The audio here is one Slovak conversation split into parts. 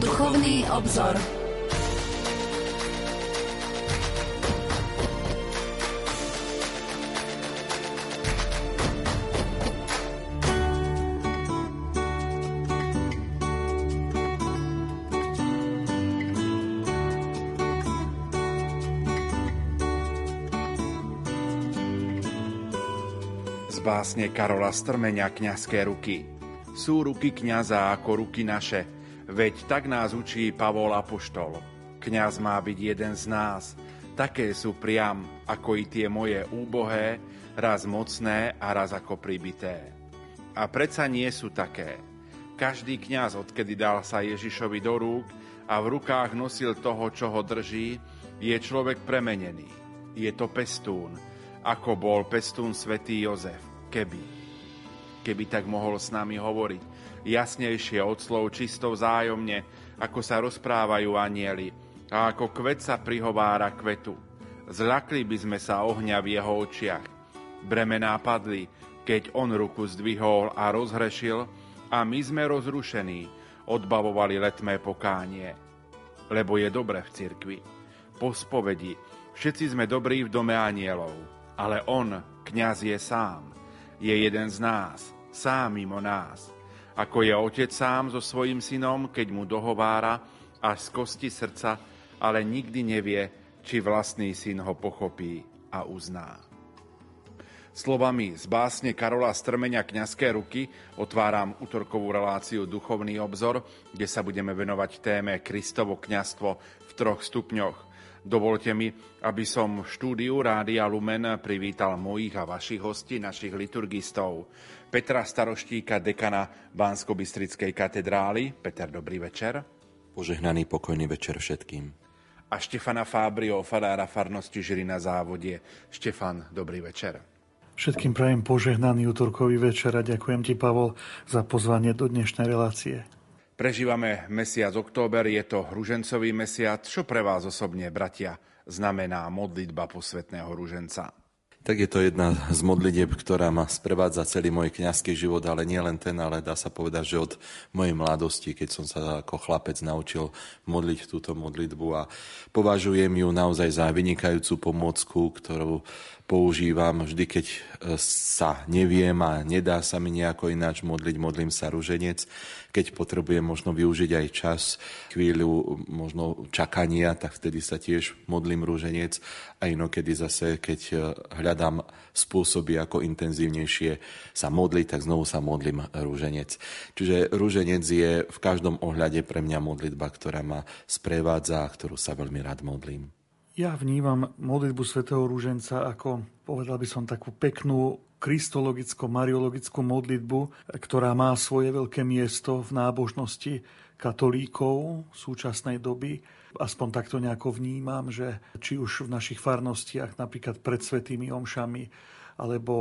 Duchovný obzor. Básne Karola Strmenia kňazské ruky. Sú ruky kňaza ako ruky naše, veď tak nás učí Pavol Apoštol. Kňaz má byť jeden z nás, také sú priam, ako i tie moje úbohé, raz mocné a raz ako pribité. A predsa nie sú také. Každý kňaz, odkedy dal sa Ježišovi do rúk a v rukách nosil toho, čo ho drží, je človek premenený. Je to pestún, ako bol pestún svätý Jozef, keby. Keby tak mohol s nami hovoriť, jasnejšie od slov čisto vzájomne, ako sa rozprávajú anieli a ako kvet sa prihovára kvetu. Zľakli by sme sa ohňa v jeho očiach. Bremená padli, keď on ruku zdvihol a rozhrešil a my sme rozrušení, odbavovali letmé pokánie. Lebo je dobre v cirkvi. Po spovedi, všetci sme dobrí v dome anielov, ale on, kňaz je sám. Je jeden z nás, sám mimo nás. Ako je otec sám so svojim synom, keď mu dohovára až z kosti srdca, ale nikdy nevie, či vlastný syn ho pochopí a uzná. Slovami z básne Karola Strmenia kňazské ruky otváram útorkovú reláciu Duchovný obzor, kde sa budeme venovať téme Kristovo kňazstvo v troch stupňoch. Dovolte mi, aby som v štúdiu Rádia Lumen privítal mojich a vašich hostí, našich liturgistov. Petra Staroštíka, dekana Bansko-Bystrickej katedrály. Peter, dobrý večer. Požehnaný pokojný večer všetkým. A Štefana Fábrio, fadára farnosti Žirina závodie. Štefan, dobrý večer. Všetkým prajem požehnaný útorkový večer a ďakujem ti, Pavol, za pozvanie do dnešnej relácie. Prežívame mesiac október, je to ružencový mesiac. Čo pre vás osobne, bratia, znamená modlitba posvetného ruženca? Tak je to jedna z modlitieb, ktorá ma sprevádza celý môj kňazský život, ale nie len ten, ale dá sa povedať, že od mojej mladosti, keď som sa ako chlapec naučil modliť túto modlitbu a považujem ju naozaj za vynikajúcu pomôcku, ktorú používam vždy, keď e, sa neviem a nedá sa mi nejako ináč modliť, modlím sa ruženec. Keď potrebujem možno využiť aj čas, chvíľu možno čakania, tak vtedy sa tiež modlím ruženec a inokedy zase, keď e, hľadám spôsoby, ako intenzívnejšie sa modliť, tak znovu sa modlím rúženec. Čiže rúženec je v každom ohľade pre mňa modlitba, ktorá ma sprevádza a ktorú sa veľmi rád modlím. Ja vnímam modlitbu svätého Rúženca ako, povedal by som, takú peknú kristologicko-mariologickú modlitbu, ktorá má svoje veľké miesto v nábožnosti katolíkov súčasnej doby. Aspoň takto nejako vnímam, že či už v našich farnostiach, napríklad pred svetými omšami, alebo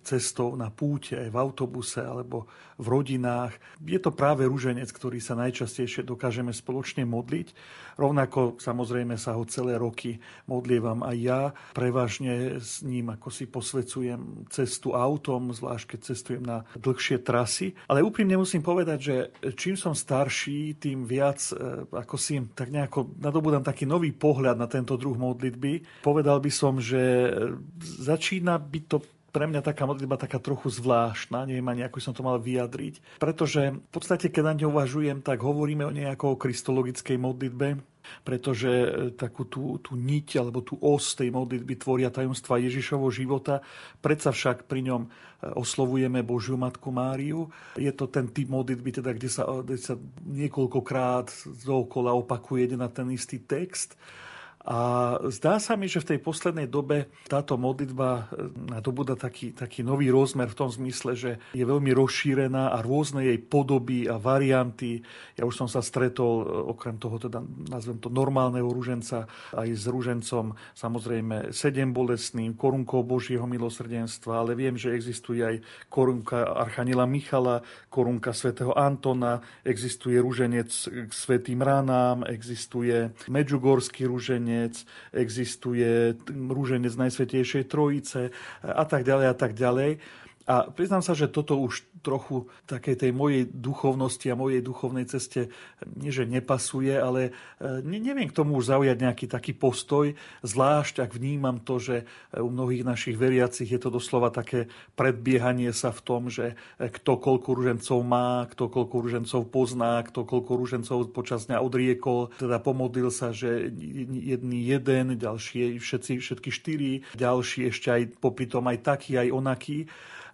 cestou na púte, v autobuse, alebo v rodinách. Je to práve rúženec, ktorý sa najčastejšie dokážeme spoločne modliť. Rovnako samozrejme sa ho celé roky modlievam aj ja. Prevažne s ním ako si posvecujem cestu autom, zvlášť keď cestujem na dlhšie trasy. Ale úprimne musím povedať, že čím som starší, tým viac e, ako si tak nejako nadobudám taký nový pohľad na tento druh modlitby. Povedal by som, že začína byť to pre mňa taká modlitba taká trochu zvláštna, neviem ani, ako som to mal vyjadriť. Pretože v podstate, keď na ňu uvažujem, tak hovoríme o nejakou kristologickej modlitbe, pretože e, takú tú, tú niť alebo tú os tej modlitby tvoria tajomstva Ježišovho života. Predsa však pri ňom e, oslovujeme Božiu Matku Máriu. Je to ten typ modlitby, teda, kde, sa, kde sa niekoľkokrát dookola opakuje jeden na ten istý text. A zdá sa mi, že v tej poslednej dobe táto modlitba e, nadobúda taký, taký nový rozmer v tom zmysle, že je veľmi rozšírená a rôzne jej podoby a varianty. Ja už som sa stretol, e, okrem toho teda nazvem to normálneho ruženca, aj s ružencom samozrejme sedem bolestným, korunkou Božieho milosrdenstva, ale viem, že existuje aj korunka Archanila Michala, korunka svätého Antona, existuje ruženec k svetým ranám, existuje medžugorský ruženec, rúženec, existuje rúženec Najsvetejšej Trojice a tak ďalej a tak ďalej. A priznám sa, že toto už trochu takej tej mojej duchovnosti a mojej duchovnej ceste nie, že nepasuje, ale e, ne, neviem k tomu už zaujať nejaký taký postoj, zvlášť ak vnímam to, že u mnohých našich veriacich je to doslova také predbiehanie sa v tom, že kto koľko ružencov má, kto koľko ružencov pozná, kto koľko ružencov počas dňa odriekol, teda pomodlil sa, že jedný jeden, ďalší všetci, všetky štyri, ďalší ešte aj popri tom aj taký, aj onaký.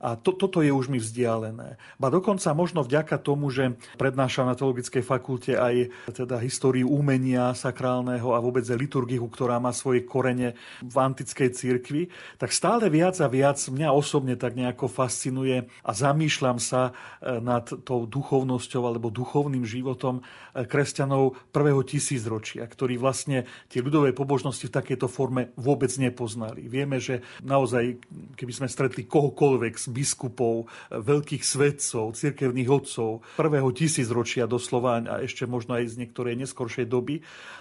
A to, toto je už mi vzdialené. Ba dokonca možno vďaka tomu, že prednášam na teologickej fakulte aj teda históriu umenia sakrálneho a vôbec liturgiu, ktorá má svoje korene v antickej cirkvi, tak stále viac a viac mňa osobne tak nejako fascinuje a zamýšľam sa e, nad tou duchovnosťou alebo duchovným životom e, kresťanov prvého tisícročia, ktorí vlastne tie ľudové pobožnosti v takejto forme vôbec nepoznali. Vieme, že naozaj, keby sme stretli kohokoľvek z biskupov, veľkých svedcov, cirkevných odcov prvého tisícročia doslova a ešte možno aj z niektorej neskoršej doby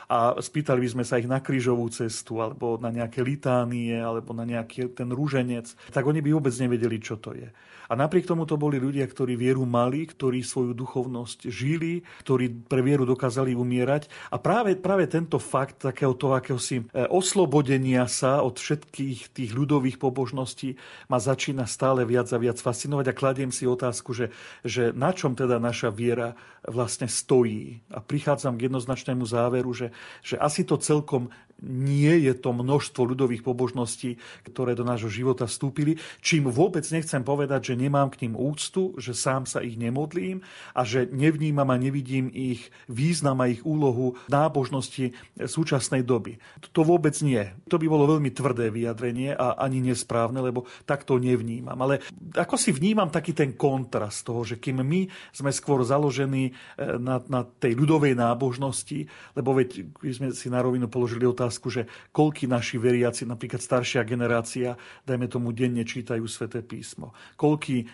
a spýtali by sme sa ich na krížovú cestu alebo na nejaké litánie alebo na nejaký ten rúženec, tak oni by vôbec nevedeli, čo to je. A napriek tomu to boli ľudia, ktorí vieru mali, ktorí svoju duchovnosť žili, ktorí pre vieru dokázali umierať. A práve, práve tento fakt takého toho akéhosi e, oslobodenia sa od všetkých tých ľudových pobožností ma začína stále viac a viac fascinovať a kladiem si otázku, že, že na čom teda naša viera vlastne stojí. A prichádzam k jednoznačnému záveru, že, že asi to celkom nie je to množstvo ľudových pobožností, ktoré do nášho života vstúpili, čím vôbec nechcem povedať, že nemám k ním úctu, že sám sa ich nemodlím a že nevnímam a nevidím ich význam a ich úlohu nábožnosti súčasnej doby. To vôbec nie. To by bolo veľmi tvrdé vyjadrenie a ani nesprávne, lebo tak to nevnímam. Ale ako si vnímam taký ten kontrast toho, že kým my sme skôr založení eh, na, na tej ľudovej nábožnosti, lebo veď sme si na rovinu položili otázku, otázku, že koľky naši veriaci, napríklad staršia generácia, dajme tomu denne čítajú sväté písmo. Koľky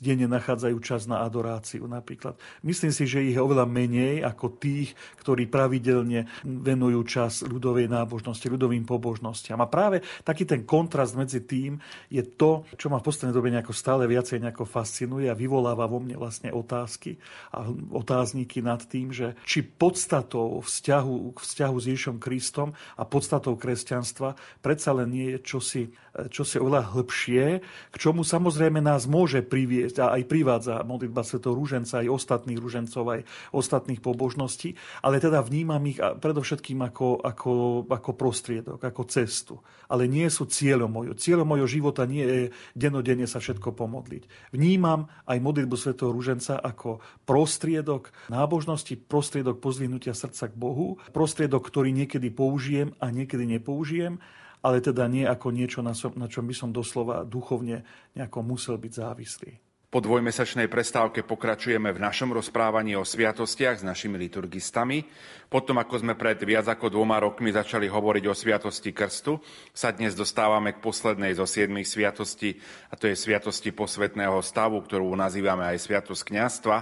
denne nachádzajú čas na adoráciu napríklad. Myslím si, že ich je oveľa menej ako tých, ktorí pravidelne venujú čas ľudovej nábožnosti, ľudovým pobožnostiam. A práve taký ten kontrast medzi tým je to, čo ma v poslednej dobe nejako stále viacej nejako fascinuje a vyvoláva vo mne vlastne otázky a otázniky nad tým, že či podstatou vzťahu, vzťahu s Ježišom Kristom a podstatou kresťanstva predsa len nie je čosi, čosi oveľa hĺbšie, k čomu samozrejme nás môže priviesť a aj privádza modlitba Sv. Rúženca, aj ostatných rúžencov, aj ostatných pobožností, ale teda vnímam ich predovšetkým ako, ako, ako prostriedok, ako cestu. Ale nie sú cieľom mojho. Cieľom mojho života nie je denodenne sa všetko pomodliť. Vnímam aj modlitbu Sv. Rúženca ako prostriedok nábožnosti, prostriedok pozvinutia srdca k Bohu, prostriedok, ktorý niekedy použijem použijem a niekedy nepoužijem, ale teda nie ako niečo, na, na čom by som doslova duchovne nejako musel byť závislý. Po dvojmesačnej prestávke pokračujeme v našom rozprávaní o sviatostiach s našimi liturgistami. Potom, ako sme pred viac ako dvoma rokmi začali hovoriť o sviatosti krstu, sa dnes dostávame k poslednej zo siedmých sviatostí, a to je sviatosti posvetného stavu, ktorú nazývame aj sviatosť kňastva.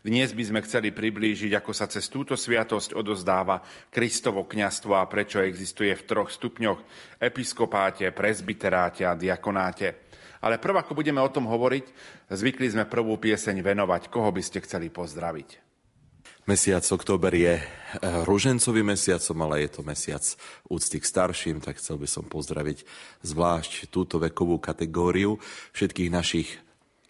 Dnes by sme chceli priblížiť, ako sa cez túto sviatosť odozdáva Kristovo kňastvo a prečo existuje v troch stupňoch episkopáte, presbyteráte a diakonáte. Ale prv, ako budeme o tom hovoriť, zvykli sme prvú pieseň venovať. Koho by ste chceli pozdraviť? Mesiac október je eh, ružencovým mesiacom, ale je to mesiac úcty k starším, tak chcel by som pozdraviť zvlášť túto vekovú kategóriu všetkých našich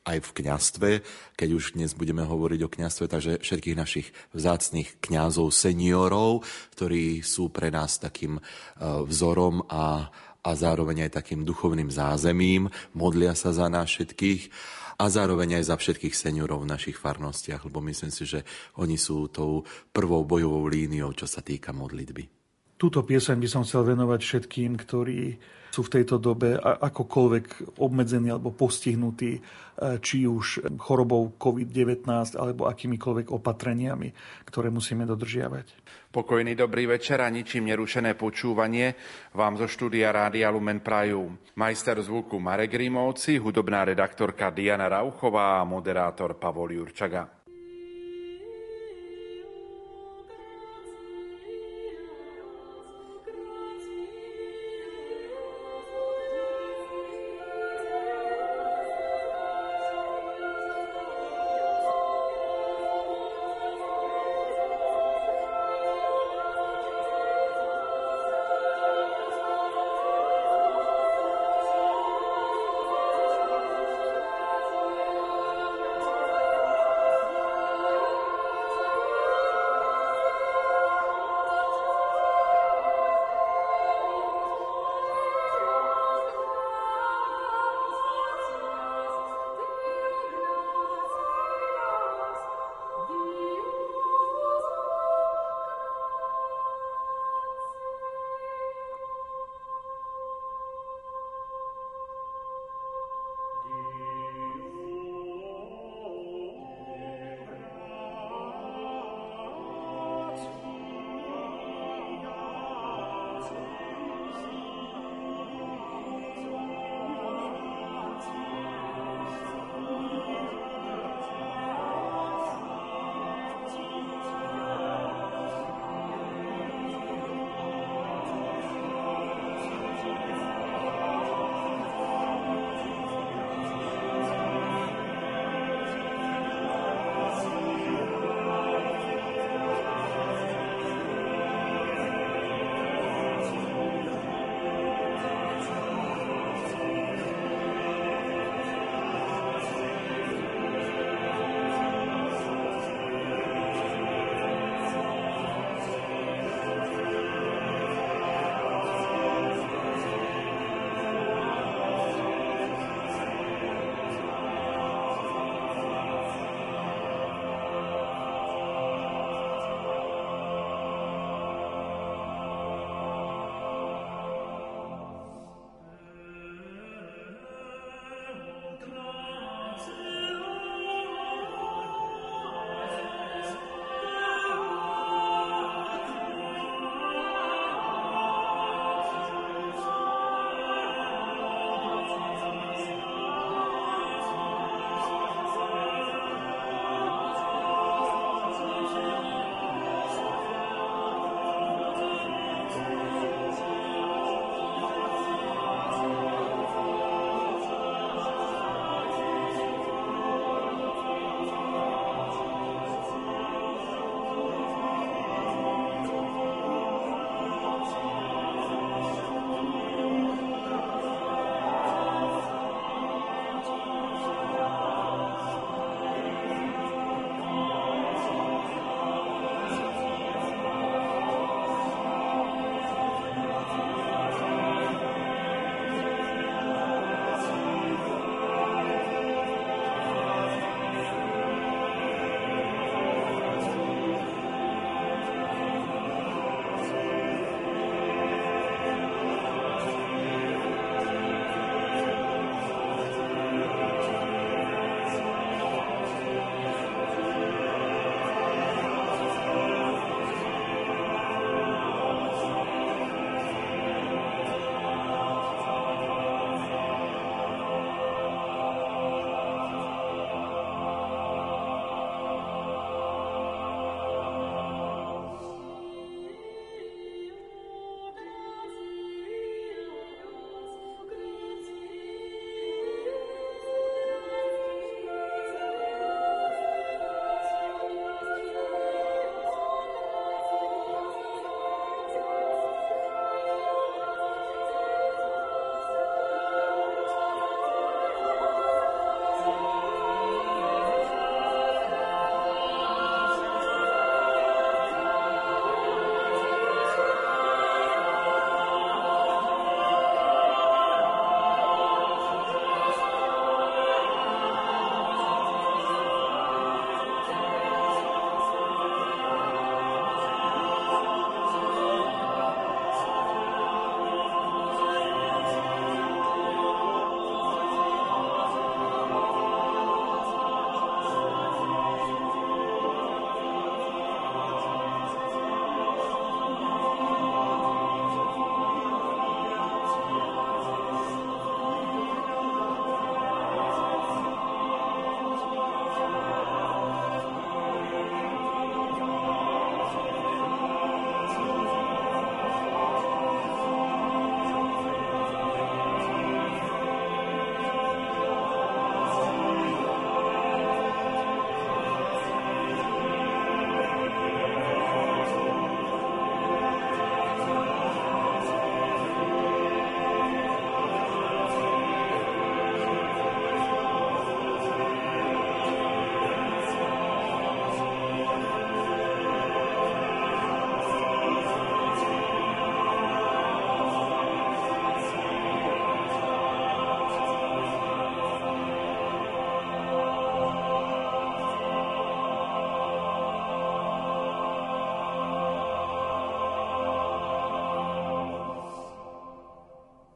aj v kňastve, keď už dnes budeme hovoriť o kňastve, takže všetkých našich vzácných kňazov, seniorov, ktorí sú pre nás takým e, vzorom a, a zároveň aj takým duchovným zázemím, modlia sa za nás všetkých a zároveň aj za všetkých seniorov v našich farnostiach, lebo myslím si, že oni sú tou prvou bojovou líniou, čo sa týka modlitby. Túto pieseň by som chcel venovať všetkým, ktorí sú v tejto dobe akokoľvek obmedzení alebo postihnutí, e, či už chorobou COVID-19 alebo akýmikoľvek opatreniami, ktoré musíme dodržiavať. Pokojný dobrý večer a ničím nerušené počúvanie vám zo štúdia Rádia Lumen Prajú. Majster zvuku Marek Rímovci, hudobná redaktorka Diana Rauchová a moderátor Pavol Jurčaga.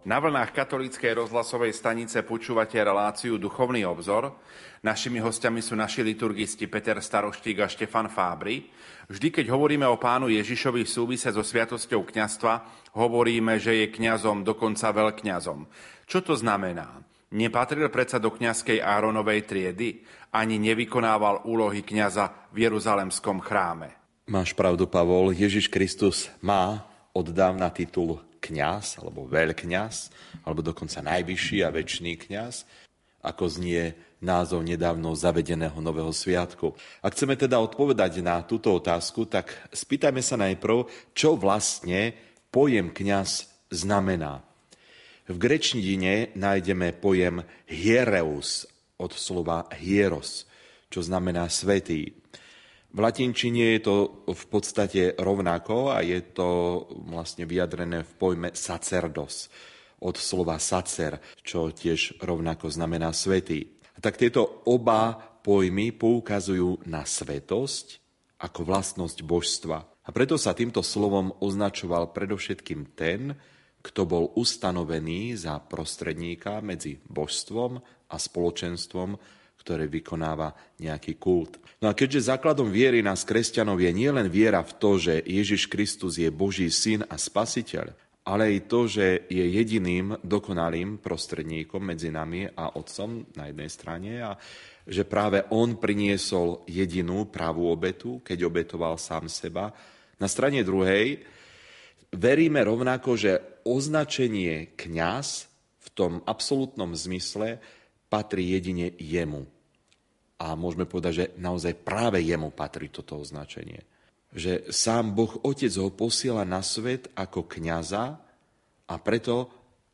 Na vlnách katolíckej rozhlasovej stanice počúvate reláciu Duchovný obzor. Našimi hostiami sú naši liturgisti Peter Staroštík a Štefan Fábry. Vždy, keď hovoríme o pánu Ježišovi v súvise so sviatosťou kňastva, hovoríme, že je kňazom, dokonca veľkňazom. Čo to znamená? Nepatril predsa do kňazskej Áronovej triedy, ani nevykonával úlohy kňaza v Jeruzalemskom chráme. Máš pravdu, Pavol. Ježiš Kristus má od dávna titul kňaz alebo veľkňaz, alebo dokonca najvyšší a väčší kňaz, ako znie názov nedávno zavedeného nového sviatku. Ak chceme teda odpovedať na túto otázku, tak spýtajme sa najprv, čo vlastne pojem kňaz znamená. V grečnine nájdeme pojem hiereus od slova hieros, čo znamená svetý. V latinčine je to v podstate rovnako a je to vlastne vyjadrené v pojme sacerdos od slova sacer, čo tiež rovnako znamená svetý. Tak tieto oba pojmy poukazujú na svetosť ako vlastnosť božstva. A preto sa týmto slovom označoval predovšetkým ten, kto bol ustanovený za prostredníka medzi božstvom a spoločenstvom, ktoré vykonáva nejaký kult. No a keďže základom viery nás kresťanov je nielen viera v to, že Ježiš Kristus je Boží syn a spasiteľ, ale aj to, že je jediným dokonalým prostredníkom medzi nami a Otcom na jednej strane a že práve On priniesol jedinú pravú obetu, keď obetoval sám seba. Na strane druhej veríme rovnako, že označenie kňaz v tom absolútnom zmysle patrí jedine jemu. A môžeme povedať, že naozaj práve jemu patrí toto označenie. Že sám Boh Otec ho posiela na svet ako kňaza a preto,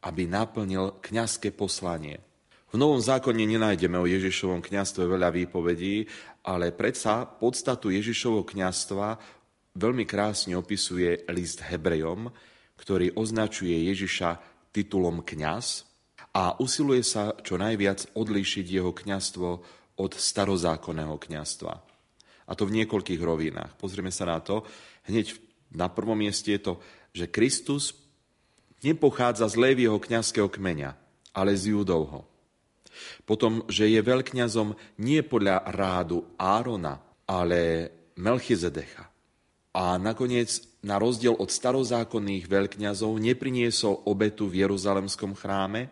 aby naplnil kňazské poslanie. V Novom zákone nenájdeme o Ježišovom kňastve veľa výpovedí, ale predsa podstatu Ježišovho kňastva veľmi krásne opisuje list Hebrejom, ktorý označuje Ježiša titulom kňaz a usiluje sa čo najviac odlíšiť jeho kňastvo od starozákonného kňastva. A to v niekoľkých rovinách. Pozrieme sa na to. Hneď na prvom mieste je to, že Kristus nepochádza z Lévieho kňazského kmeňa, ale z Júdovho. Potom, že je veľkňazom nie podľa rádu Árona, ale Melchizedecha. A nakoniec, na rozdiel od starozákonných veľkňazov, nepriniesol obetu v Jeruzalemskom chráme,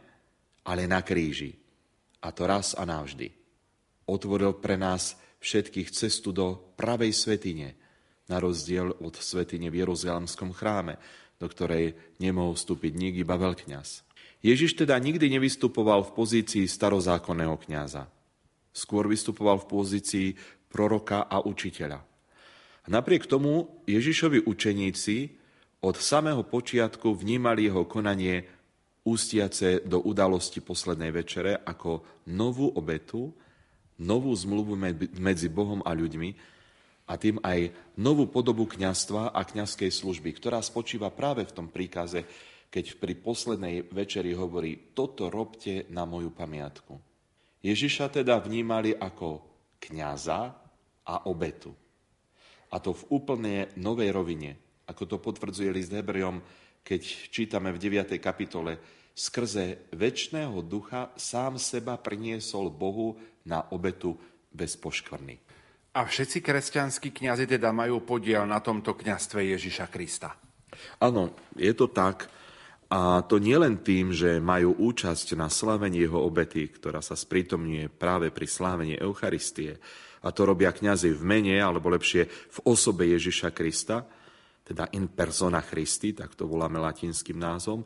ale na kríži. A to raz a navždy otvoril pre nás všetkých cestu do pravej svetine, na rozdiel od svetine v Jeruzalemskom chráme, do ktorej nemohol vstúpiť nik iba veľkňaz. Ježiš teda nikdy nevystupoval v pozícii starozákonného kňaza. Skôr vystupoval v pozícii proroka a učiteľa. Napriek tomu Ježišovi učeníci od samého počiatku vnímali jeho konanie ústiace do udalosti poslednej večere ako novú obetu, novú zmluvu medzi Bohom a ľuďmi a tým aj novú podobu kňastva a kňazskej služby, ktorá spočíva práve v tom príkaze, keď pri poslednej večeri hovorí, toto robte na moju pamiatku. Ježiša teda vnímali ako kňaza a obetu. A to v úplne novej rovine, ako to potvrdzuje list Hebrejom, keď čítame v 9. kapitole, skrze väčšného ducha sám seba priniesol Bohu na obetu bez poškvrny. A všetci kresťanskí kňazi teda majú podiel na tomto kňastve Ježiša Krista. Áno, je to tak. A to nielen tým, že majú účasť na slavení jeho obety, ktorá sa sprítomňuje práve pri slávení Eucharistie, a to robia kňazi v mene, alebo lepšie v osobe Ježiša Krista, teda in persona Christi, tak to voláme latinským názvom,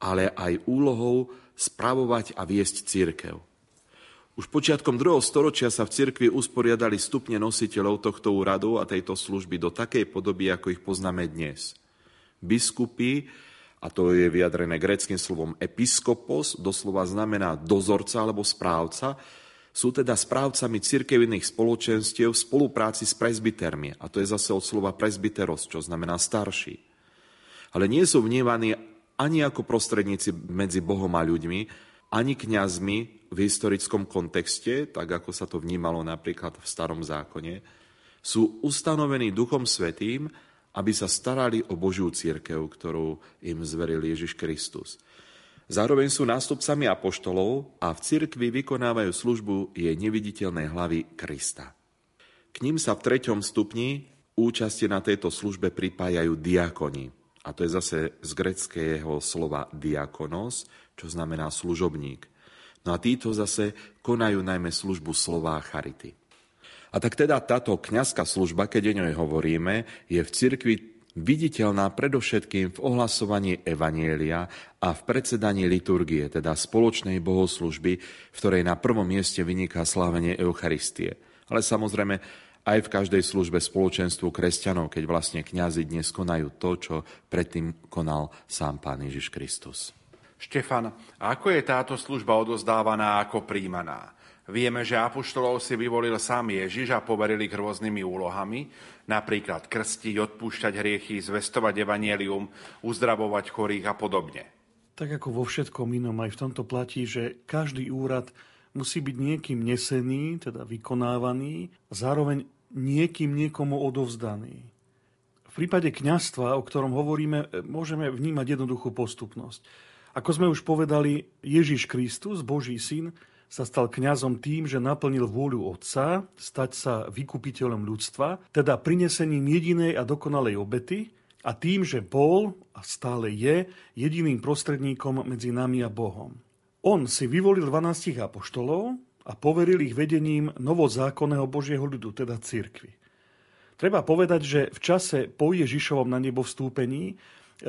ale aj úlohou spravovať a viesť církev. Už počiatkom druhého storočia sa v cirkvi usporiadali stupne nositeľov tohto úradu a tejto služby do takej podoby, ako ich poznáme dnes. Biskupy, a to je vyjadrené greckým slovom episkopos, doslova znamená dozorca alebo správca, sú teda správcami cirkevných spoločenstiev v spolupráci s presbytermi. A to je zase od slova presbyteros, čo znamená starší. Ale nie sú vnívaní ani ako prostredníci medzi Bohom a ľuďmi, ani kňazmi v historickom kontexte, tak ako sa to vnímalo napríklad v starom zákone, sú ustanovení Duchom Svetým, aby sa starali o Božiu církev, ktorú im zveril Ježiš Kristus. Zároveň sú nástupcami apoštolov a v cirkvi vykonávajú službu jej neviditeľnej hlavy Krista. K ním sa v treťom stupni účasti na tejto službe pripájajú diakoni. A to je zase z greckého slova diakonos, čo znamená služobník. No a títo zase konajú najmä službu slova charity. A tak teda táto kňazská služba, keď o ňoj hovoríme, je v cirkvi viditeľná predovšetkým v ohlasovaní Evanielia a v predsedaní liturgie, teda spoločnej bohoslužby, v ktorej na prvom mieste vyniká slávenie Eucharistie. Ale samozrejme aj v každej službe spoločenstvu kresťanov, keď vlastne kňazi dnes konajú to, čo predtým konal sám Pán Ježiš Kristus. Štefan, ako je táto služba odozdávaná ako príjmaná? Vieme, že apoštolov si vyvolil sám Ježiš a poverili ich rôznymi úlohami, napríklad krstiť, odpúšťať hriechy, zvestovať evanielium, uzdravovať chorých a podobne. Tak ako vo všetkom inom, aj v tomto platí, že každý úrad musí byť niekým nesený, teda vykonávaný, a zároveň niekým niekomu odovzdaný. V prípade kňastva, o ktorom hovoríme, môžeme vnímať jednoduchú postupnosť. Ako sme už povedali, Ježiš Kristus, Boží syn, sa stal kňazom tým, že naplnil vôľu Otca, stať sa vykupiteľom ľudstva, teda prinesením jedinej a dokonalej obety a tým, že bol a stále je jediným prostredníkom medzi nami a Bohom. On si vyvolil 12 apoštolov a poveril ich vedením novozákonného Božieho ľudu, teda cirkvi. Treba povedať, že v čase po Ježišovom na nebo vstúpení e,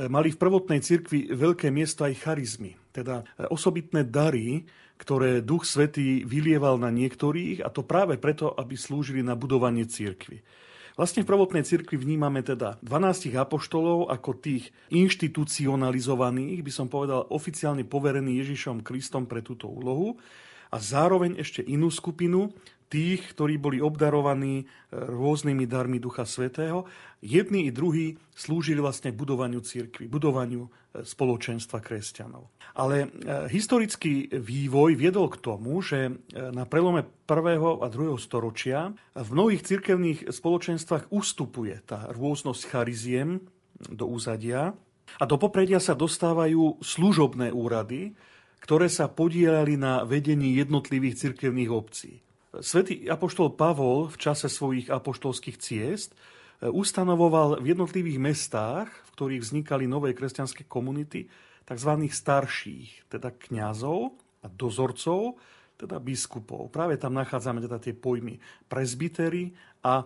mali v prvotnej cirkvi veľké miesto aj charizmy, teda e, osobitné dary, ktoré Duch Svetý vylieval na niektorých a to práve preto, aby slúžili na budovanie církvy. Vlastne v prvotnej cirkvi vnímame teda 12 apoštolov ako tých inštitucionalizovaných, by som povedal oficiálne poverených Ježišom Kristom pre túto úlohu a zároveň ešte inú skupinu, tých, ktorí boli obdarovaní e, rôznymi darmi Ducha Svetého. Jedni i druhí slúžili vlastne budovaniu církvy, budovaniu e, spoločenstva kresťanov. Ale e, historický vývoj viedol k tomu, že na prelome prvého a druhého storočia v mnohých cirkevných spoločenstvách ustupuje tá rôznosť chariziem do úzadia a do popredia sa dostávajú služobné úrady, ktoré sa podielali na vedení jednotlivých cirkevných obcí. Svetý apoštol Pavol v čase svojich apoštolských ciest e, ustanovoval v jednotlivých mestách, v ktorých vznikali nové kresťanské komunity, tzv. starších, teda kňazov a dozorcov, teda biskupov. Práve tam nachádzame teda tie pojmy presbytery a e,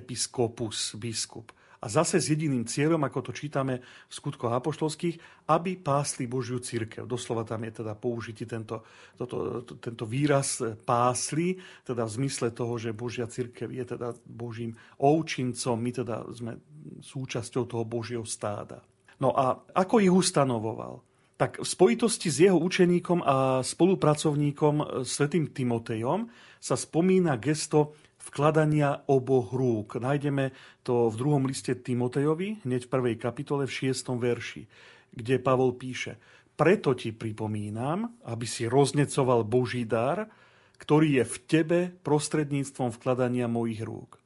episkopus, biskup a zase s jediným cieľom, ako to čítame v skutkoch apoštolských, aby pásli Božiu církev. Doslova tam je teda použitý tento, toto, tento výraz pásli, teda v zmysle toho, že Božia církev je teda Božím ovčincom, my teda sme súčasťou toho Božieho stáda. No a ako ich ustanovoval? Tak v spojitosti s jeho učeníkom a spolupracovníkom svätým Timotejom sa spomína gesto vkladania oboch rúk. Nájdeme to v druhom liste Timotejovi, hneď v prvej kapitole, v šiestom verši, kde Pavol píše Preto ti pripomínam, aby si roznecoval Boží dar, ktorý je v tebe prostredníctvom vkladania mojich rúk.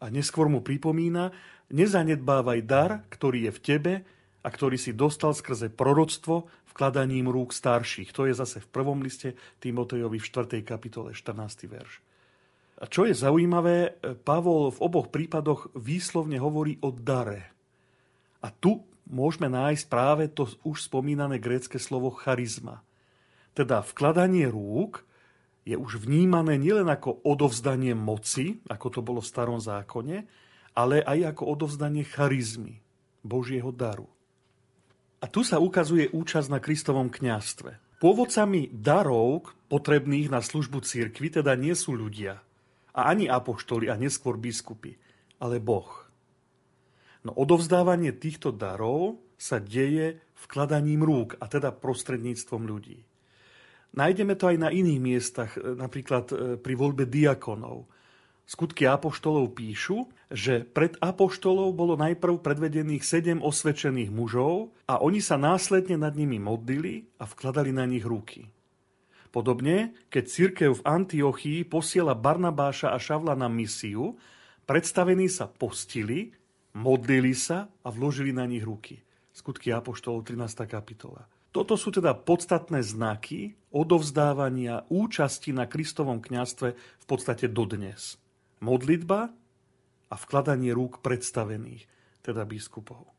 A neskôr mu pripomína, nezanedbávaj dar, ktorý je v tebe a ktorý si dostal skrze proroctvo vkladaním rúk starších. To je zase v prvom liste Timotejovi v 4. kapitole 14. verš. A čo je zaujímavé, Pavol v oboch prípadoch výslovne hovorí o dare. A tu môžeme nájsť práve to už spomínané grécke slovo charizma. Teda vkladanie rúk je už vnímané nielen ako odovzdanie moci, ako to bolo v starom zákone, ale aj ako odovzdanie charizmy, Božieho daru. A tu sa ukazuje účasť na Kristovom kňastve. Pôvodcami darov potrebných na službu cirkvi teda nie sú ľudia, a ani apoštoli a neskôr biskupy, ale Boh. No odovzdávanie týchto darov sa deje vkladaním rúk, a teda prostredníctvom ľudí. Nájdeme to aj na iných miestach, napríklad e, pri voľbe diakonov. Skutky apoštolov píšu, že pred apoštolov bolo najprv predvedených sedem osvedčených mužov a oni sa následne nad nimi modlili a vkladali na nich ruky. Podobne, keď církev v Antiochii posiela Barnabáša a Šavla na misiu, predstavení sa postili, modlili sa a vložili na nich ruky. Skutky Apoštolov 13. kapitola. Toto sú teda podstatné znaky odovzdávania účasti na Kristovom kňastve v podstate dodnes. Modlitba a vkladanie rúk predstavených, teda biskupov.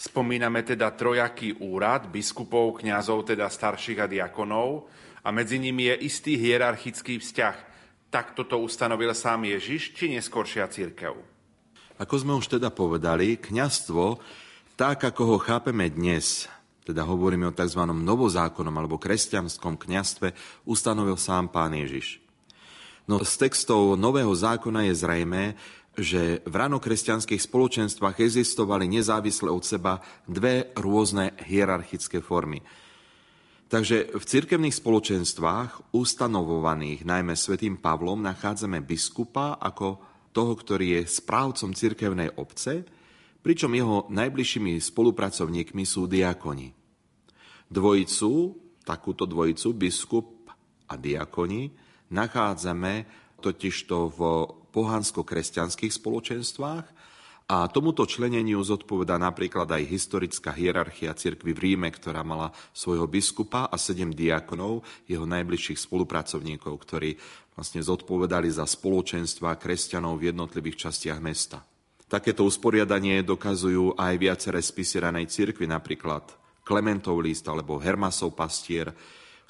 Spomíname teda trojaký úrad biskupov, kňazov, teda starších a diakonov a medzi nimi je istý hierarchický vzťah. Tak toto ustanovil sám Ježiš, či neskoršia církev? Ako sme už teda povedali, kňastvo, tak ako ho chápeme dnes, teda hovoríme o tzv. novozákonom alebo kresťanskom kňastve, ustanovil sám pán Ježiš. No z textov Nového zákona je zrejme, že v ranokresťanských spoločenstvách existovali nezávisle od seba dve rôzne hierarchické formy. Takže v cirkevných spoločenstvách, ustanovovaných najmä svätým Pavlom, nachádzame biskupa ako toho, ktorý je správcom cirkevnej obce, pričom jeho najbližšími spolupracovníkmi sú diakoni. Dvojicu, takúto dvojicu, biskup a diakoni, nachádzame totižto v pohansko-kresťanských spoločenstvách a tomuto členeniu zodpoveda napríklad aj historická hierarchia cirkvy v Ríme, ktorá mala svojho biskupa a sedem diakonov, jeho najbližších spolupracovníkov, ktorí vlastne zodpovedali za spoločenstva kresťanov v jednotlivých častiach mesta. Takéto usporiadanie dokazujú aj viaceré spisy ranej cirkvi, napríklad Klementov list alebo Hermasov pastier,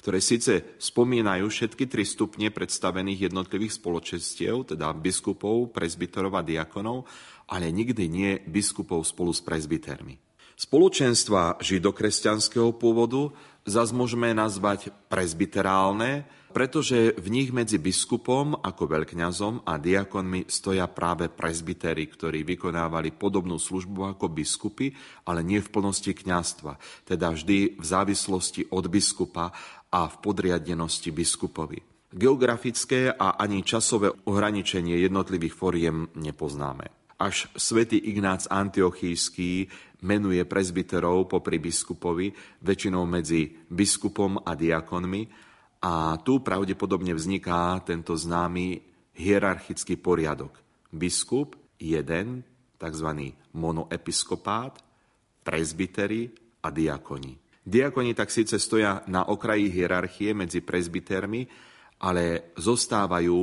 ktoré síce spomínajú všetky tri stupne predstavených jednotlivých spoločenstiev, teda biskupov, prezbiterov a diakonov, ale nikdy nie biskupov spolu s prezbitermi. Spoločenstva židokresťanského pôvodu zase môžeme nazvať prezbiterálne, pretože v nich medzi biskupom ako veľkňazom a diakonmi stoja práve prezbitery, ktorí vykonávali podobnú službu ako biskupy, ale nie v plnosti kňastva, teda vždy v závislosti od biskupa a v podriadenosti biskupovi. Geografické a ani časové ohraničenie jednotlivých foriem nepoznáme. Až svätý Ignác Antiochísky menuje prezbiterov popri biskupovi, väčšinou medzi biskupom a diakonmi, a tu pravdepodobne vzniká tento známy hierarchický poriadok. Biskup, jeden, tzv. monoepiskopát, prezbitery a diakoni. Diakoni tak síce stoja na okraji hierarchie medzi prezbitermi, ale zostávajú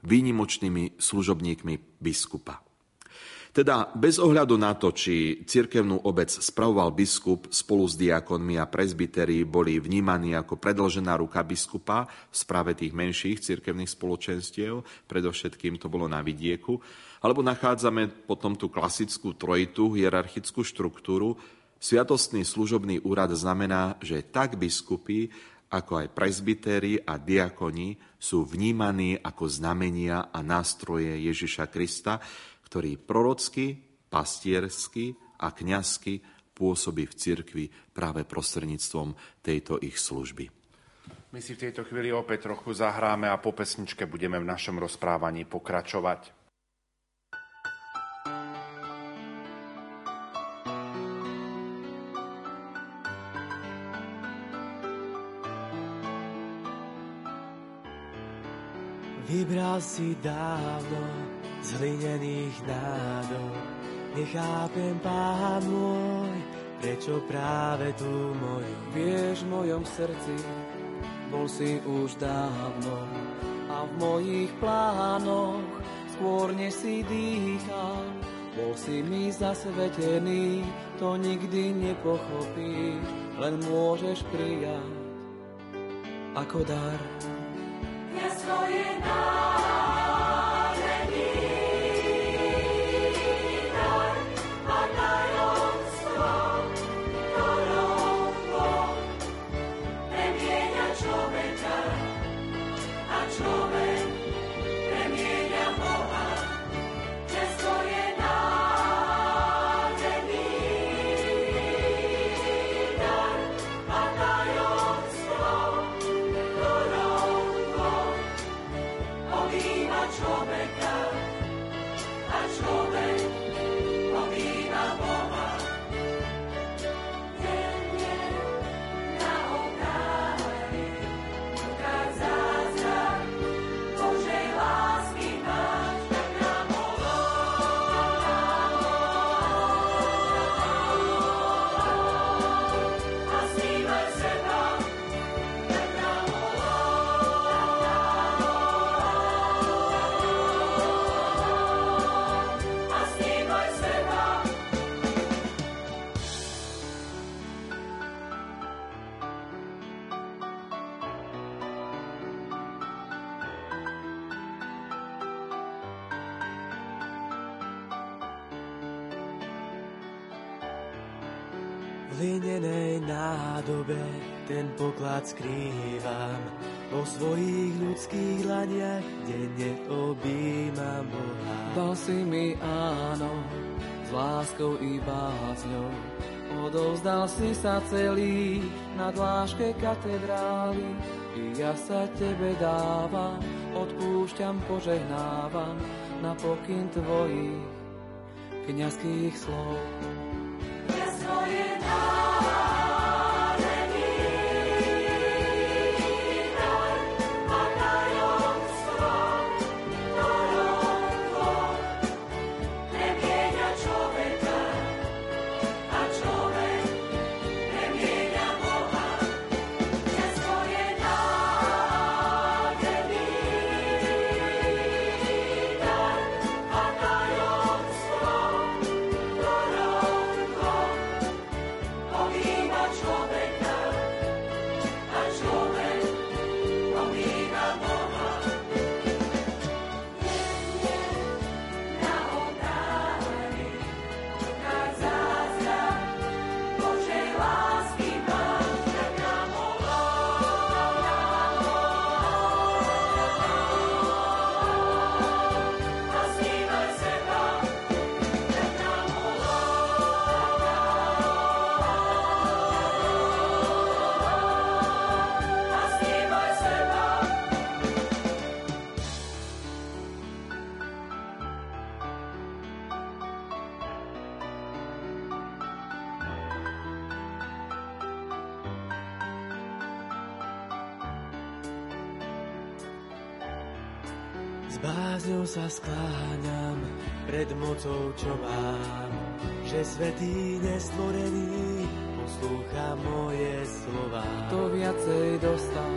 výnimočnými služobníkmi biskupa. Teda bez ohľadu na to, či cirkevnú obec spravoval biskup spolu s diakonmi a prezbiteri boli vnímaní ako predlžená ruka biskupa v správe tých menších cirkevných spoločenstiev, predovšetkým to bolo na vidieku, alebo nachádzame potom tú klasickú trojitu, hierarchickú štruktúru, Sviatostný služobný úrad znamená, že tak biskupy, ako aj prezbitéri a diakoni sú vnímaní ako znamenia a nástroje Ježiša Krista, ktorý prorocky, pastiersky a kňazsky pôsobí v cirkvi práve prostredníctvom tejto ich služby. My si v tejto chvíli opäť trochu zahráme a po pesničke budeme v našom rozprávaní pokračovať. Vybral si dávno z hlinených nádob. Nechápem, pán môj, prečo práve tu moju. Vieš, v mojom srdci bol si už dávno a v mojich plánoch skôr než si dýchal. Bol si mi zasvetený, to nikdy nepochopíš, len môžeš prijať ako dar. Ja svoje dar. Poklad skrývam. Po svojich ľudských laniach denne objímam Boha. Dal si mi áno, s láskou i bázňou. Odovzdal si sa celý na dláške katedrály. I ja sa tebe dávam, odpúšťam, požehnávam na pokyn tvojich kniazských slov. Ja svoje dávam. Sa skláňam pred mocou, čo mám, že svetý nestvorený poslúcha moje slova. To viacej dostal,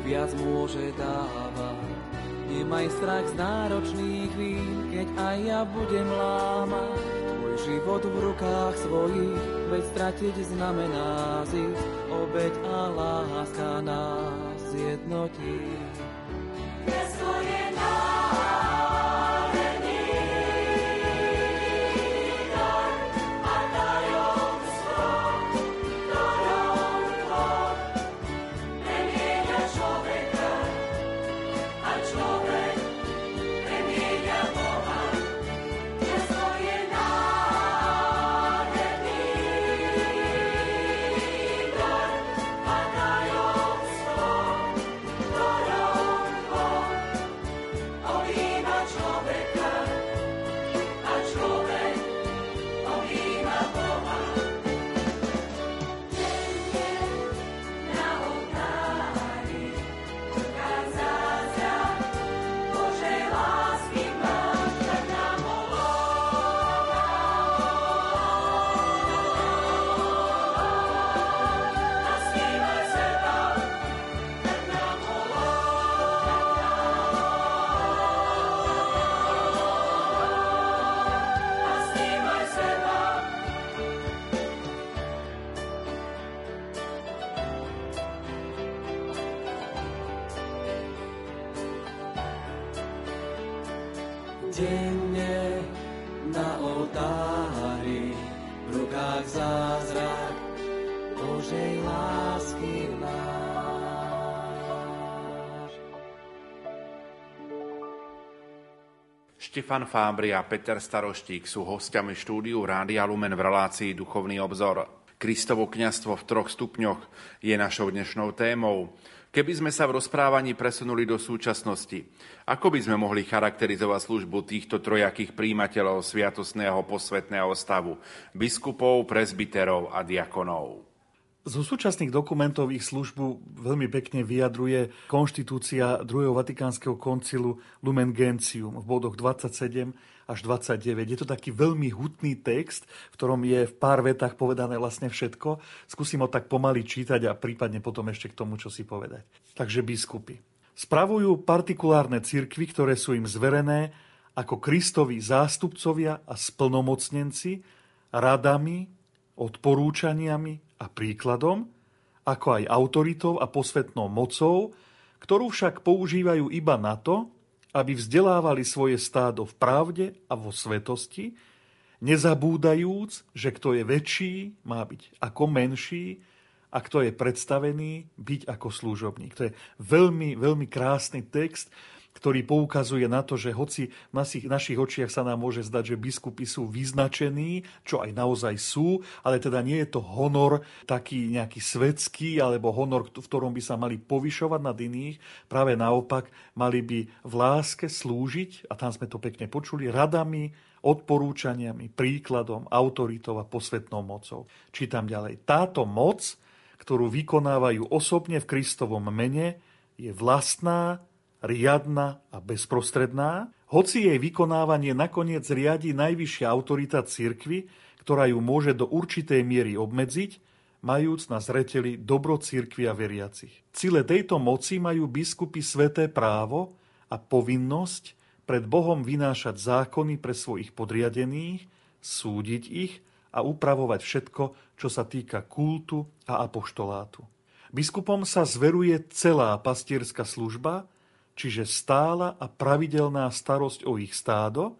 viac môže dávať. Nemaj strach z náročných vín, keď aj ja budem lámať. Tvoj život v rukách svojich, veď stratiť znamená zísť, obeď a láska nás jednotí. Štefan Fábri a Peter Staroštík sú hostiami štúdiu Rádia Lumen v relácii Duchovný obzor. Kristovo kňastvo v troch stupňoch je našou dnešnou témou. Keby sme sa v rozprávaní presunuli do súčasnosti, ako by sme mohli charakterizovať službu týchto trojakých príjimateľov sviatosného posvetného stavu, biskupov, prezbiterov a diakonov? Zo súčasných dokumentov ich službu veľmi pekne vyjadruje konštitúcia druhého Vatikánskeho koncilu Lumen Gentium v bodoch 27 až 29. Je to taký veľmi hutný text, v ktorom je v pár vetách povedané vlastne všetko. Skúsim ho tak pomaly čítať a prípadne potom ešte k tomu, čo si povedať. Takže biskupy. Spravujú partikulárne cirkvy, ktoré sú im zverené ako Kristovi zástupcovia a splnomocnenci, radami, odporúčaniami a príkladom, ako aj autoritou a posvetnou mocou, ktorú však používajú iba na to, aby vzdelávali svoje stádo v pravde a vo svetosti, nezabúdajúc, že kto je väčší, má byť ako menší a kto je predstavený, byť ako služobník. To je veľmi, veľmi krásny text, ktorý poukazuje na to, že hoci v našich, očiach sa nám môže zdať, že biskupy sú vyznačení, čo aj naozaj sú, ale teda nie je to honor taký nejaký svetský, alebo honor, v ktorom by sa mali povyšovať nad iných. Práve naopak, mali by v láske slúžiť, a tam sme to pekne počuli, radami, odporúčaniami, príkladom, autoritou a posvetnou mocou. Čítam ďalej. Táto moc, ktorú vykonávajú osobne v Kristovom mene, je vlastná, riadna a bezprostredná, hoci jej vykonávanie nakoniec riadi najvyššia autorita cirkvy, ktorá ju môže do určitej miery obmedziť, majúc na zreteli dobro cirkvi a veriacich. Cile tejto moci majú biskupy sveté právo a povinnosť pred Bohom vynášať zákony pre svojich podriadených, súdiť ich a upravovať všetko, čo sa týka kultu a apoštolátu. Biskupom sa zveruje celá pastierská služba, čiže stála a pravidelná starosť o ich stádo,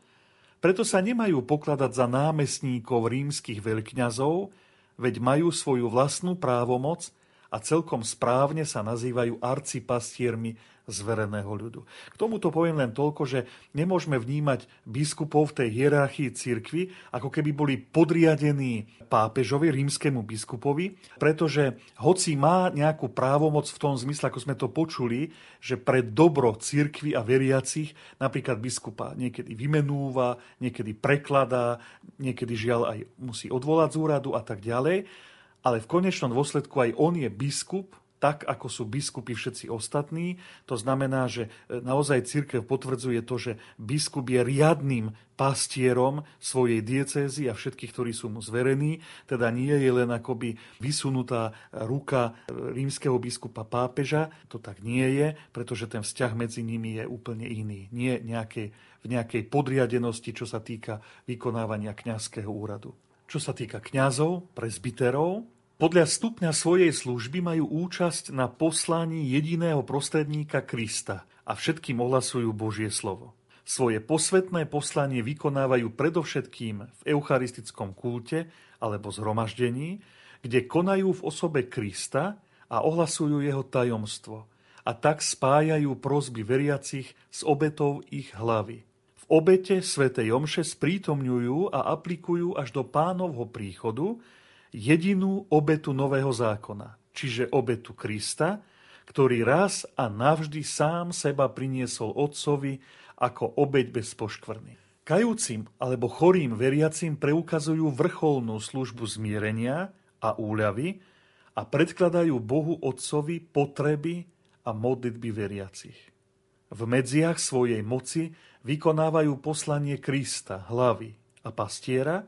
preto sa nemajú pokladať za námestníkov rímskych veľkňazov, veď majú svoju vlastnú právomoc a celkom správne sa nazývajú arcipastiermi zvereného ľudu. K tomuto poviem len toľko, že nemôžeme vnímať biskupov v tej hierarchii cirkvy, ako keby boli podriadení pápežovi, rímskému biskupovi, pretože hoci má nejakú právomoc v tom zmysle, ako sme to počuli, že pre dobro cirkvy a veriacich napríklad biskupa niekedy vymenúva, niekedy prekladá, niekedy žiaľ aj musí odvolať z úradu a tak ďalej, ale v konečnom dôsledku aj on je biskup, tak, ako sú biskupy všetci ostatní. To znamená, že e, naozaj církev potvrdzuje to, že biskup je riadným pastierom svojej diecézy a všetkých, ktorí sú mu zverení. Teda nie je len akoby vysunutá ruka e, rímskeho biskupa pápeža. To tak nie je, pretože ten vzťah medzi nimi je úplne iný. Nie nejakej, v nejakej podriadenosti, čo sa týka vykonávania kňazského úradu. Čo sa týka kňazov, prezbiterov, podľa stupňa svojej služby majú účasť na poslaní jediného prostredníka Krista a všetkým ohlasujú Božie slovo. Svoje posvetné poslanie vykonávajú predovšetkým v eucharistickom kulte alebo zhromaždení, kde konajú v osobe Krista a ohlasujú jeho tajomstvo a tak spájajú prosby veriacich s obetou ich hlavy. V obete svätej Jomše sprítomňujú a aplikujú až do pánovho príchodu, jedinú obetu nového zákona, čiže obetu Krista, ktorý raz a navždy sám seba priniesol Otcovi ako obeď bez poškvrny. Kajúcim alebo chorým veriacim preukazujú vrcholnú službu zmierenia a úľavy a predkladajú Bohu Otcovi potreby a modlitby veriacich. V medziach svojej moci vykonávajú poslanie Krista, hlavy a pastiera,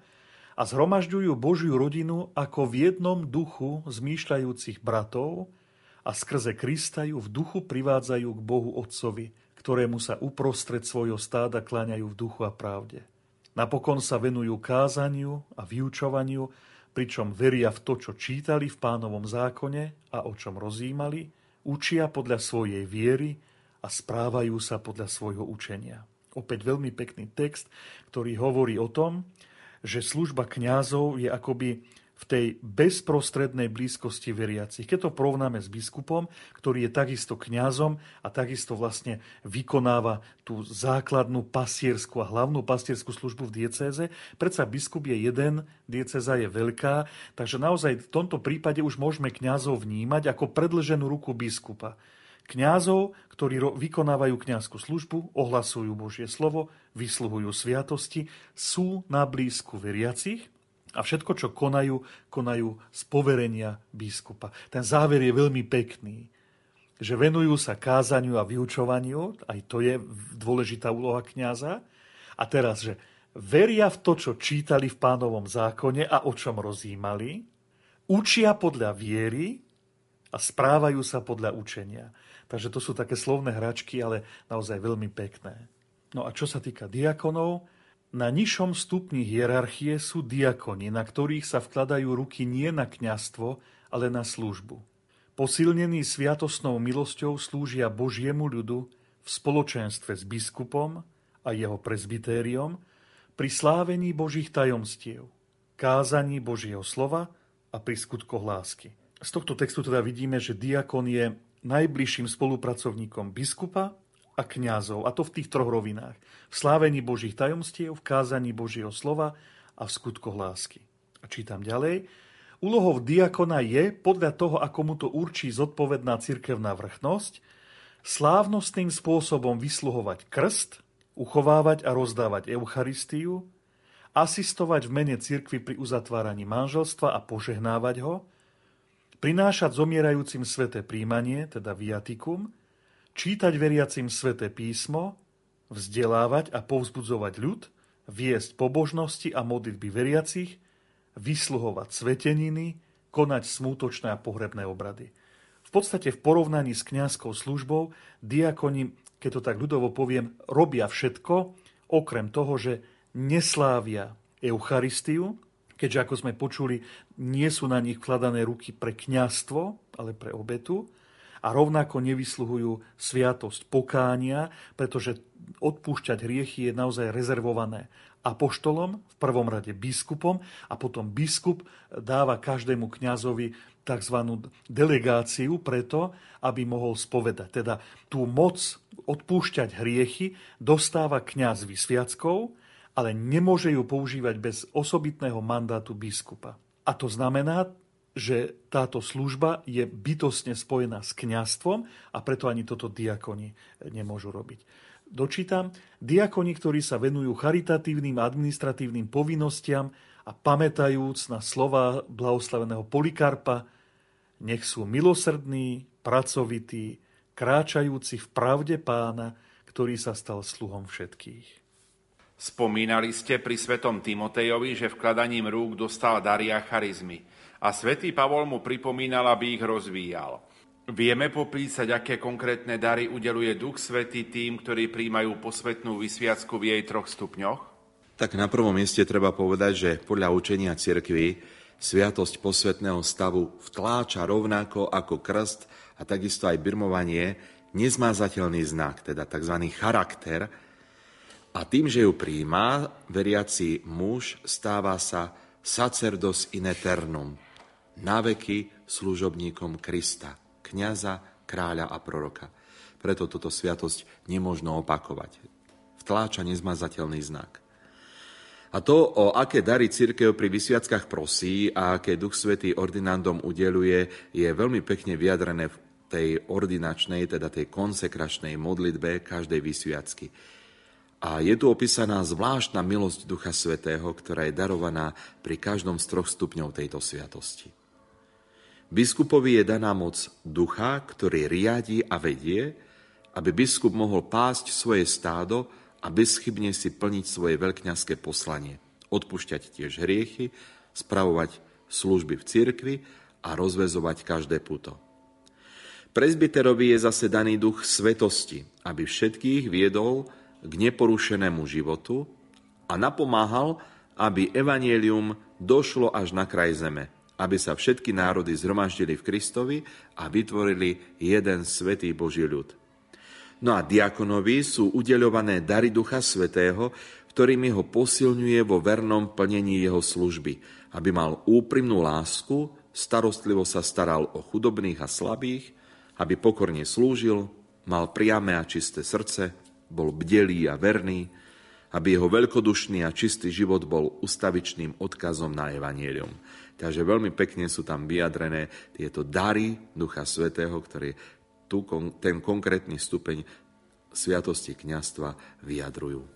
a zhromažďujú Božiu rodinu ako v jednom duchu zmýšľajúcich bratov a skrze Krista ju v duchu privádzajú k Bohu Otcovi, ktorému sa uprostred svojho stáda kláňajú v duchu a pravde. Napokon sa venujú kázaniu a vyučovaniu, pričom veria v to, čo čítali v pánovom zákone a o čom rozímali, učia podľa svojej viery a správajú sa podľa svojho učenia. Opäť veľmi pekný text, ktorý hovorí o tom, že služba kňazov je akoby v tej bezprostrednej blízkosti veriacich. Keď to porovnáme s biskupom, ktorý je takisto kňazom a takisto vlastne vykonáva tú základnú pasierskú a hlavnú pasierskú službu v diecéze, predsa biskup je jeden, diecéza je veľká, takže naozaj v tomto prípade už môžeme kňazov vnímať ako predlženú ruku biskupa kňazov, ktorí vykonávajú kňazskú službu, ohlasujú Božie slovo, vysluhujú sviatosti, sú na blízku veriacich a všetko, čo konajú, konajú z poverenia biskupa. Ten záver je veľmi pekný, že venujú sa kázaniu a vyučovaniu, aj to je dôležitá úloha kňaza. A teraz, že veria v to, čo čítali v pánovom zákone a o čom rozímali, učia podľa viery a správajú sa podľa učenia. Takže to sú také slovné hračky, ale naozaj veľmi pekné. No a čo sa týka diakonov, na nižšom stupni hierarchie sú diakoni, na ktorých sa vkladajú ruky nie na kňastvo, ale na službu. Posilnení sviatosnou milosťou slúžia Božiemu ľudu v spoločenstve s biskupom a jeho prezbitériom, pri slávení Božích tajomstiev, kázaní Božieho slova a pri skutkoch lásky. Z tohto textu teda vidíme, že diakon je najbližším spolupracovníkom biskupa a kňazov, a to v tých troch rovinách. V slávení Božích tajomstiev, v kázaní Božieho slova a v skutkoch lásky. A čítam ďalej. Úlohou diakona je, podľa toho, ako mu to určí zodpovedná cirkevná vrchnosť, slávnostným spôsobom vysluhovať krst, uchovávať a rozdávať Eucharistiu, asistovať v mene cirkvi pri uzatváraní manželstva a požehnávať ho, prinášať zomierajúcim sveté príjmanie, teda viatikum, čítať veriacim sveté písmo, vzdelávať a povzbudzovať ľud, viesť pobožnosti a modlitby veriacich, vysluhovať sveteniny, konať smútočné a pohrebné obrady. V podstate v porovnaní s kňazskou službou diakoni, keď to tak ľudovo poviem, robia všetko, okrem toho, že neslávia Eucharistiu, keďže ako sme počuli, nie sú na nich vkladané ruky pre kňastvo, ale pre obetu, a rovnako nevysluhujú sviatosť pokánia, pretože odpúšťať hriechy je naozaj rezervované apoštolom, v prvom rade biskupom a potom biskup dáva každému kňazovi tzv. delegáciu preto, aby mohol spovedať. Teda tú moc odpúšťať hriechy dostáva kňaz vysviackou, ale nemôže ju používať bez osobitného mandátu biskupa. A to znamená, že táto služba je bytostne spojená s kňastvom a preto ani toto diakoni nemôžu robiť. Dočítam, diakoni, ktorí sa venujú charitatívnym a administratívnym povinnostiam a pamätajúc na slova blahoslaveného Polikarpa, nech sú milosrdní, pracovití, kráčajúci v pravde pána, ktorý sa stal sluhom všetkých. Spomínali ste pri svetom Timotejovi, že vkladaním rúk dostal daria charizmy – a svätý Pavol mu pripomínal, aby ich rozvíjal. Vieme popísať, aké konkrétne dary udeluje Duch Svetý tým, ktorí príjmajú posvetnú vysviacku v jej troch stupňoch? Tak na prvom mieste treba povedať, že podľa učenia cirkvy sviatosť posvetného stavu vtláča rovnako ako krst a takisto aj birmovanie nezmázateľný znak, teda tzv. charakter. A tým, že ju príjma, veriaci muž stáva sa sacerdos in eternum, naveky služobníkom Krista, kniaza, kráľa a proroka. Preto túto sviatosť nemôžno opakovať. Vtláča nezmazateľný znak. A to, o aké dary církev pri vysviackách prosí a aké Duch Svetý ordinandom udeluje, je veľmi pekne vyjadrené v tej ordinačnej, teda tej konsekračnej modlitbe každej vysviacky. A je tu opísaná zvláštna milosť Ducha Svetého, ktorá je darovaná pri každom z troch stupňov tejto sviatosti. Biskupovi je daná moc ducha, ktorý riadi a vedie, aby biskup mohol pásť svoje stádo a bezchybne si plniť svoje veľkňaské poslanie, odpúšťať tiež hriechy, spravovať služby v cirkvi a rozvezovať každé puto. Prezbiterovi je zase daný duch svetosti, aby všetkých viedol k neporušenému životu a napomáhal, aby evanielium došlo až na kraj zeme – aby sa všetky národy zhromaždili v Kristovi a vytvorili jeden svetý Boží ľud. No a diakonovi sú udeľované dary Ducha Svetého, ktorými ho posilňuje vo vernom plnení jeho služby, aby mal úprimnú lásku, starostlivo sa staral o chudobných a slabých, aby pokorne slúžil, mal priame a čisté srdce, bol bdelý a verný, aby jeho veľkodušný a čistý život bol ustavičným odkazom na evanielium. Takže veľmi pekne sú tam vyjadrené tieto dary Ducha Svetého, ktoré tu, ten konkrétny stupeň sviatosti kniastva vyjadrujú.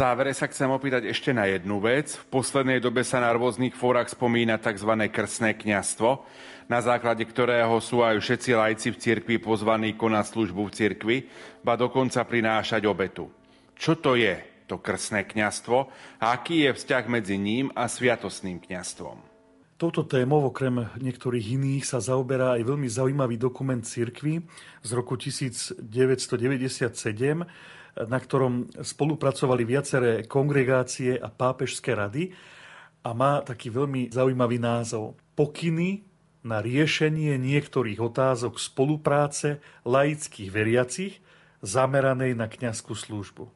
Závere sa chcem opýtať ešte na jednu vec. V poslednej dobe sa na rôznych fórach spomína tzv. krstné kňastvo, na základe ktorého sú aj všetci lajci v cirkvi pozvaní konať službu v cirkvi, ba dokonca prinášať obetu. Čo to je to krstné kňastvo a aký je vzťah medzi ním a sviatosným kňastvom? Touto témou, okrem niektorých iných, sa zaoberá aj veľmi zaujímavý dokument cirkvy z roku 1997, na ktorom spolupracovali viaceré kongregácie a pápežské rady a má taký veľmi zaujímavý názov. Pokyny na riešenie niektorých otázok spolupráce laických veriacich zameranej na kňazskú službu.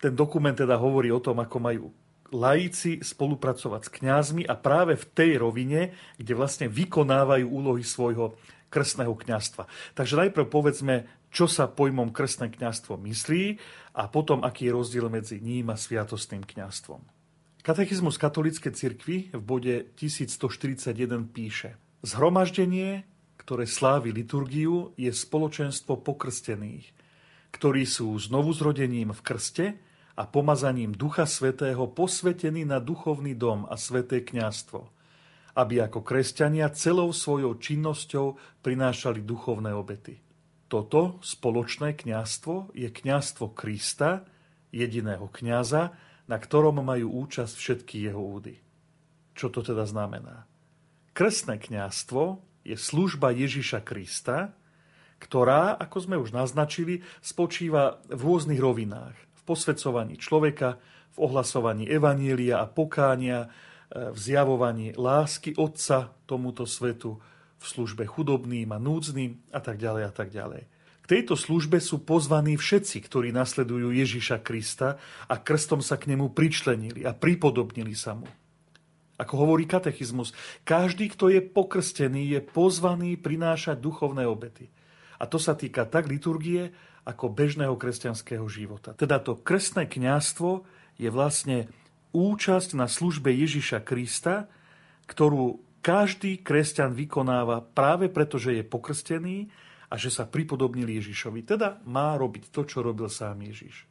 Ten dokument teda hovorí o tom, ako majú laici spolupracovať s kňazmi a práve v tej rovine, kde vlastne vykonávajú úlohy svojho krstného kňastva. Takže najprv povedzme, čo sa pojmom krstné kňastvo myslí a potom, aký je rozdiel medzi ním a sviatostným kňastvom. Katechizmus katolíckej cirkvi v bode 1141 píše Zhromaždenie, ktoré slávi liturgiu, je spoločenstvo pokrstených, ktorí sú znovu zrodením v krste a pomazaním Ducha Svetého posvetení na duchovný dom a sveté kňastvo, aby ako kresťania celou svojou činnosťou prinášali duchovné obety. Toto spoločné kňastvo je kňastvo Krista, jediného kňaza, na ktorom majú účasť všetky jeho údy. Čo to teda znamená? Krstné kňastvo je služba Ježiša Krista, ktorá, ako sme už naznačili, spočíva v rôznych rovinách. V posvedcovaní človeka, v ohlasovaní evanielia a pokánia, v zjavovaní lásky Otca tomuto svetu, v službe chudobným a núdznym a tak ďalej a tak ďalej. K tejto službe sú pozvaní všetci, ktorí nasledujú Ježiša Krista a krstom sa k nemu pričlenili a pripodobnili sa mu. Ako hovorí katechizmus, každý, kto je pokrstený, je pozvaný prinášať duchovné obety. A to sa týka tak liturgie, ako bežného kresťanského života. Teda to krstné kňastvo je vlastne účasť na službe Ježiša Krista, ktorú každý kresťan vykonáva práve preto, že je pokrstený a že sa pripodobnil Ježišovi. Teda má robiť to, čo robil sám Ježiš.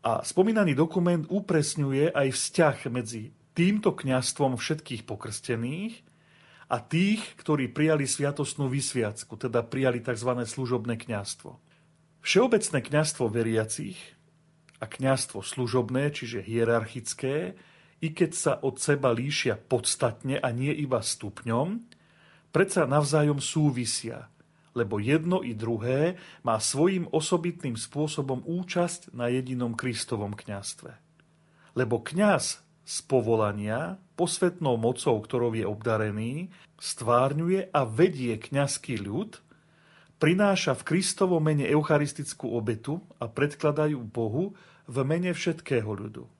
A spomínaný dokument upresňuje aj vzťah medzi týmto kňastvom všetkých pokrstených a tých, ktorí prijali sviatostnú vysviacku, teda prijali tzv. služobné kňastvo. Všeobecné kňastvo veriacich a kňastvo služobné, čiže hierarchické, i keď sa od seba líšia podstatne a nie iba stupňom, predsa navzájom súvisia, lebo jedno i druhé má svojím osobitným spôsobom účasť na jedinom Kristovom kňastve. Lebo kňaz z povolania, posvetnou mocou, ktorou je obdarený, stvárňuje a vedie kňazský ľud, prináša v Kristovo mene eucharistickú obetu a predkladajú Bohu v mene všetkého ľudu.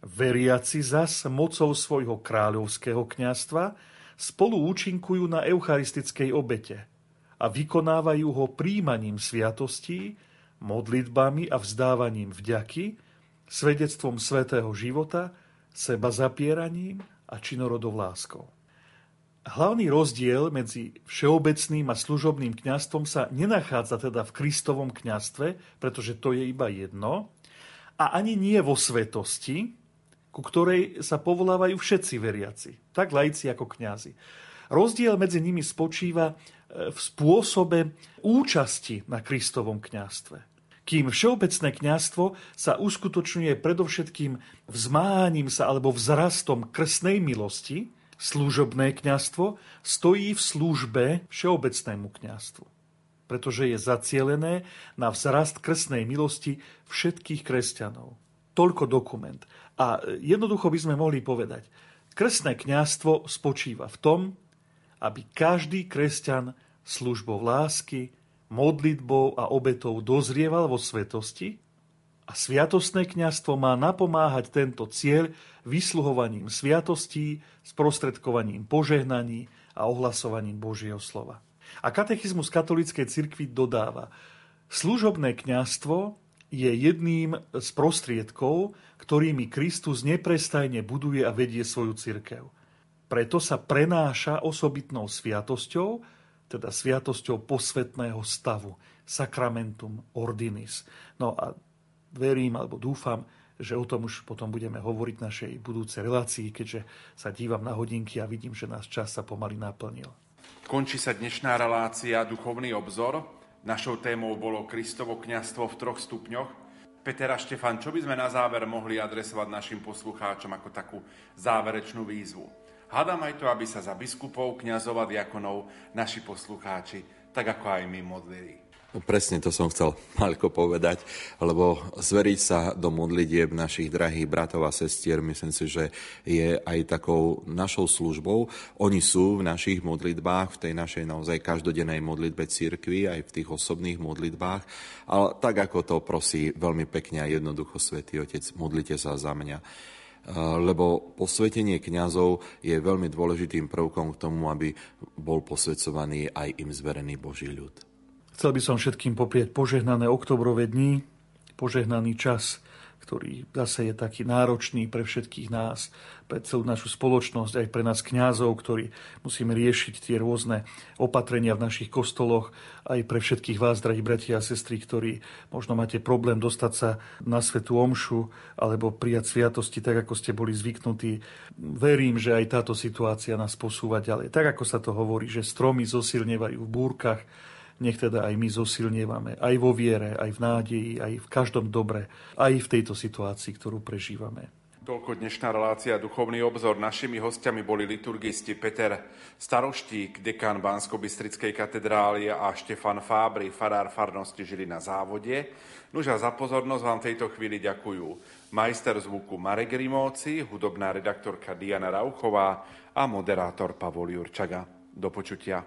Veriaci zas mocou svojho kráľovského kňastva spolu účinkujú na eucharistickej obete a vykonávajú ho príjmaním sviatostí, modlitbami a vzdávaním vďaky, svedectvom svetého života, seba zapieraním a činorodou láskou. Hlavný rozdiel medzi všeobecným a služobným kňastvom sa nenachádza teda v Kristovom kňastve, pretože to je iba jedno, a ani nie vo svetosti, ku ktorej sa povolávajú všetci veriaci, tak laici ako kňazi. Rozdiel medzi nimi spočíva e, v spôsobe účasti na Kristovom kňastve. Kým všeobecné kňastvo sa uskutočňuje predovšetkým vzmáním sa alebo vzrastom krstnej milosti, služobné kňastvo stojí v službe všeobecnému kňastvu pretože je zacielené na vzrast krstnej milosti všetkých kresťanov. Toľko dokument. A jednoducho by sme mohli povedať, krstné kňastvo spočíva v tom, aby každý kresťan službou lásky, modlitbou a obetou dozrieval vo svetosti a sviatostné kňastvo má napomáhať tento cieľ vysluhovaním sviatostí, sprostredkovaním požehnaní a ohlasovaním Božieho slova. A katechizmus katolíckej cirkvi dodáva, služobné kňastvo je jedným z prostriedkov, ktorými Kristus neprestajne buduje a vedie svoju cirkev. Preto sa prenáša osobitnou sviatosťou, teda sviatosťou posvetného stavu, sacramentum ordinis. No a verím alebo dúfam, že o tom už potom budeme hovoriť v našej budúcej relácii, keďže sa dívam na hodinky a vidím, že náš čas sa pomaly naplnil. Končí sa dnešná relácia Duchovný obzor. Našou témou bolo Kristovo kňastvo v troch stupňoch. Peter a Štefan, čo by sme na záver mohli adresovať našim poslucháčom ako takú záverečnú výzvu? Hádam aj to, aby sa za biskupov, kňazov a diakonov naši poslucháči, tak ako aj my modlili. No, presne to som chcel Malko povedať, lebo zveriť sa do modlitieb našich drahých bratov a sestier, myslím si, že je aj takou našou službou. Oni sú v našich modlitbách, v tej našej naozaj každodennej modlitbe cirkvi, aj v tých osobných modlitbách. Ale tak, ako to prosí veľmi pekne a jednoducho Svetý Otec, modlite sa za mňa lebo posvetenie kňazov je veľmi dôležitým prvkom k tomu, aby bol posvedcovaný aj im zverený Boží ľud. Chcel by som všetkým poprieť požehnané oktobrové dni, požehnaný čas, ktorý zase je taký náročný pre všetkých nás, pre celú našu spoločnosť, aj pre nás kňazov, ktorí musíme riešiť tie rôzne opatrenia v našich kostoloch, aj pre všetkých vás, drahí bratia a sestry, ktorí možno máte problém dostať sa na svetú omšu alebo prijať sviatosti tak, ako ste boli zvyknutí. Verím, že aj táto situácia nás posúva ďalej. Tak, ako sa to hovorí, že stromy zosilnevajú v búrkach, nech teda aj my zosilnievame, aj vo viere, aj v nádeji, aj v každom dobre, aj v tejto situácii, ktorú prežívame. Toľko dnešná relácia Duchovný obzor. Našimi hostiami boli liturgisti Peter Staroštík, dekán Bansko-Bystrickej katedrály a Štefan Fábry, farár farnosti žili na závode. Nuž a za pozornosť vám v tejto chvíli ďakujú majster zvuku Marek Rimóci, hudobná redaktorka Diana Rauchová a moderátor Pavol Jurčaga. Do počutia.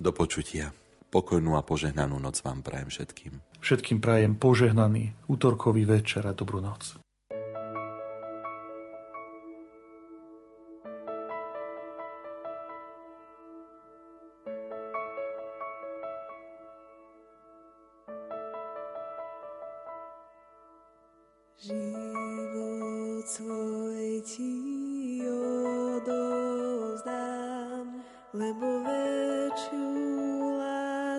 Do počutia. Pokojnú a požehnanú noc vám prajem všetkým. Všetkým prajem požehnaný útorkový večer a dobrú noc. Život svoj ti odozdám, lebo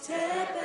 step